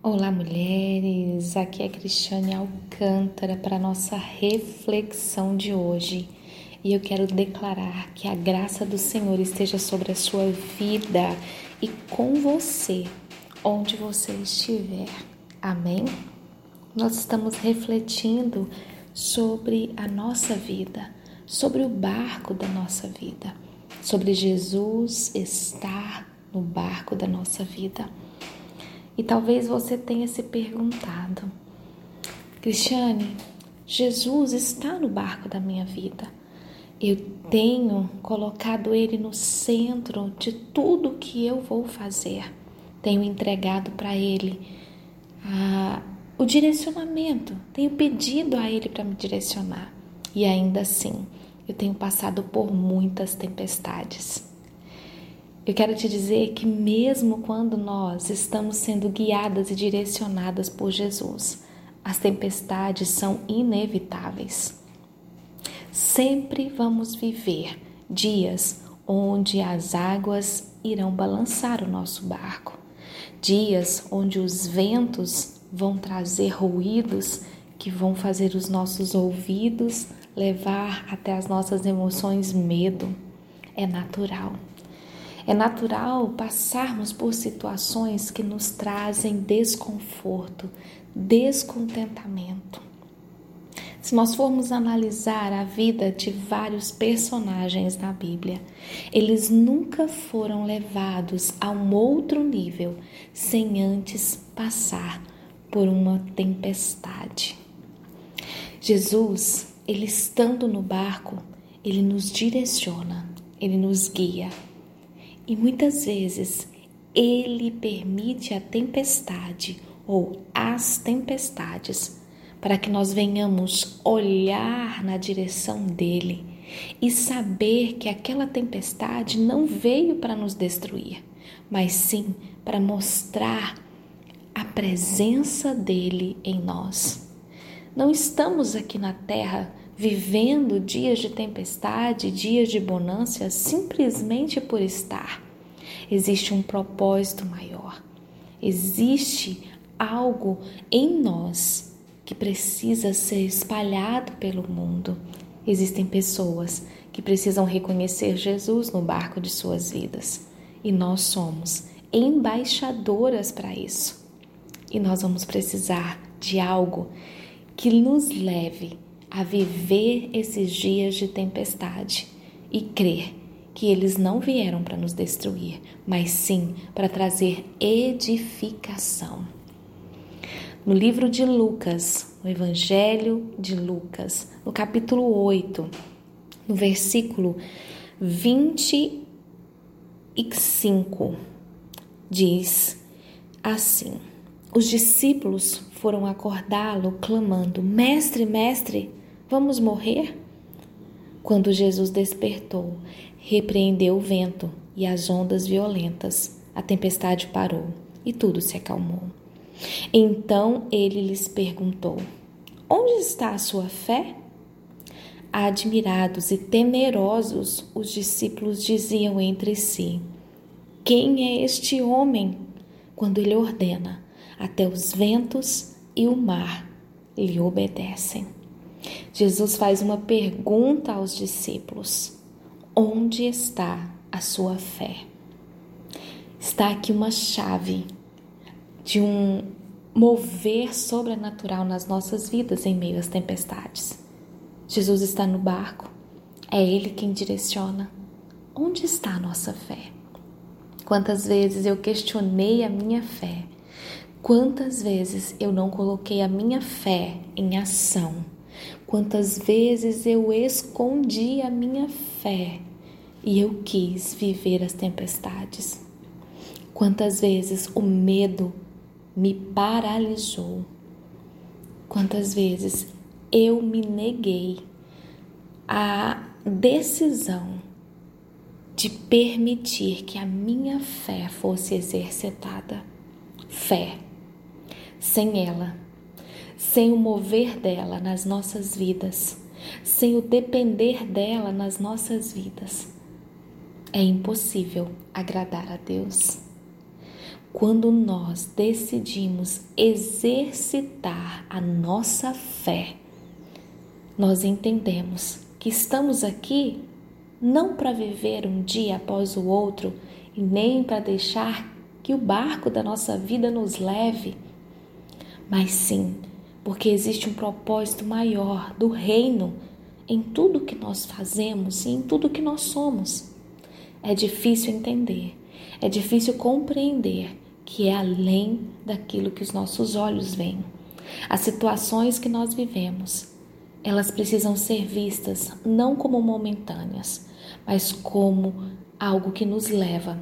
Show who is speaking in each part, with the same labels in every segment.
Speaker 1: Olá, mulheres! Aqui é Cristiane Alcântara para nossa reflexão de hoje. E eu quero declarar que a graça do Senhor esteja sobre a sua vida e com você, onde você estiver. Amém? Nós estamos refletindo sobre a nossa vida, sobre o barco da nossa vida, sobre Jesus estar no barco da nossa vida. E talvez você tenha se perguntado: Cristiane, Jesus está no barco da minha vida. Eu tenho colocado Ele no centro de tudo que eu vou fazer. Tenho entregado para Ele o direcionamento, tenho pedido a Ele para me direcionar. E ainda assim, eu tenho passado por muitas tempestades. Eu quero te dizer que, mesmo quando nós estamos sendo guiadas e direcionadas por Jesus, as tempestades são inevitáveis. Sempre vamos viver dias onde as águas irão balançar o nosso barco, dias onde os ventos vão trazer ruídos que vão fazer os nossos ouvidos levar até as nossas emoções medo. É natural. É natural passarmos por situações que nos trazem desconforto, descontentamento. Se nós formos analisar a vida de vários personagens na Bíblia, eles nunca foram levados a um outro nível sem antes passar por uma tempestade. Jesus, ele estando no barco, ele nos direciona, ele nos guia, e muitas vezes ele permite a tempestade ou as tempestades para que nós venhamos olhar na direção dele e saber que aquela tempestade não veio para nos destruir, mas sim para mostrar a presença dele em nós. Não estamos aqui na terra vivendo dias de tempestade, dias de bonança, simplesmente por estar. Existe um propósito maior. Existe algo em nós que precisa ser espalhado pelo mundo. Existem pessoas que precisam reconhecer Jesus no barco de suas vidas. E nós somos embaixadoras para isso. E nós vamos precisar de algo que nos leve a viver esses dias de tempestade e crer que eles não vieram para nos destruir, mas sim para trazer edificação. No livro de Lucas, no Evangelho de Lucas, no capítulo 8, no versículo 25, diz assim: Os discípulos foram acordá-lo, clamando: Mestre, mestre, Vamos morrer? Quando Jesus despertou, repreendeu o vento e as ondas violentas. A tempestade parou e tudo se acalmou. Então ele lhes perguntou: Onde está a sua fé? Admirados e temerosos, os discípulos diziam entre si: Quem é este homem? Quando ele ordena, até os ventos e o mar lhe obedecem. Jesus faz uma pergunta aos discípulos: Onde está a sua fé? Está aqui uma chave de um mover sobrenatural nas nossas vidas em meio às tempestades. Jesus está no barco, é Ele quem direciona. Onde está a nossa fé? Quantas vezes eu questionei a minha fé? Quantas vezes eu não coloquei a minha fé em ação? Quantas vezes eu escondi a minha fé e eu quis viver as tempestades. Quantas vezes o medo me paralisou. Quantas vezes eu me neguei à decisão de permitir que a minha fé fosse exercitada. Fé. Sem ela, sem o mover dela nas nossas vidas, sem o depender dela nas nossas vidas, é impossível agradar a Deus. quando nós decidimos exercitar a nossa fé, nós entendemos que estamos aqui não para viver um dia após o outro e nem para deixar que o barco da nossa vida nos leve, mas sim porque existe um propósito maior do reino em tudo que nós fazemos e em tudo que nós somos. É difícil entender, é difícil compreender que é além daquilo que os nossos olhos veem. As situações que nós vivemos, elas precisam ser vistas não como momentâneas, mas como algo que nos leva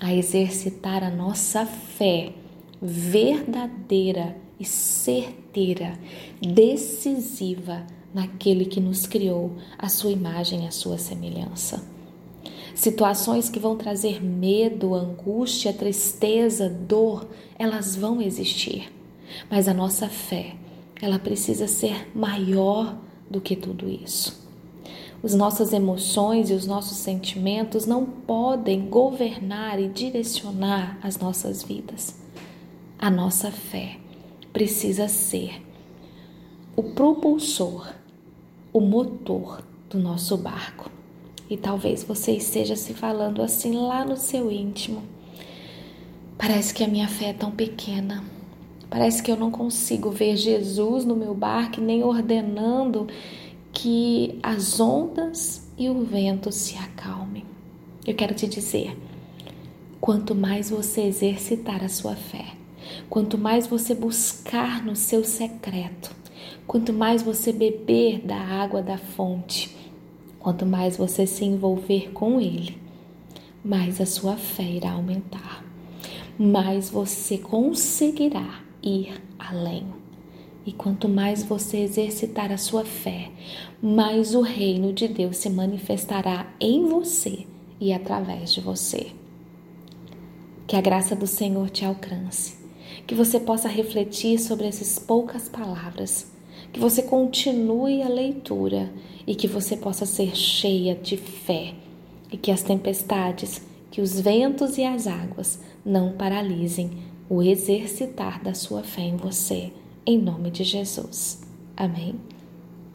Speaker 1: a exercitar a nossa fé verdadeira e certeira, decisiva naquele que nos criou, a sua imagem a sua semelhança. Situações que vão trazer medo, angústia, tristeza, dor, elas vão existir. Mas a nossa fé, ela precisa ser maior do que tudo isso. As nossas emoções e os nossos sentimentos não podem governar e direcionar as nossas vidas. A nossa fé precisa ser o propulsor, o motor do nosso barco. E talvez você esteja se falando assim lá no seu íntimo. Parece que a minha fé é tão pequena. Parece que eu não consigo ver Jesus no meu barco, nem ordenando que as ondas e o vento se acalmem. Eu quero te dizer, quanto mais você exercitar a sua fé, quanto mais você buscar no seu secreto, quanto mais você beber da água da fonte, quanto mais você se envolver com Ele, mais a sua fé irá aumentar, mais você conseguirá ir além. E quanto mais você exercitar a sua fé, mais o reino de Deus se manifestará em você e através de você. Que a graça do Senhor te alcance, que você possa refletir sobre essas poucas palavras, que você continue a leitura e que você possa ser cheia de fé e que as tempestades, que os ventos e as águas não paralisem o exercitar da sua fé em você em nome de Jesus. Amém.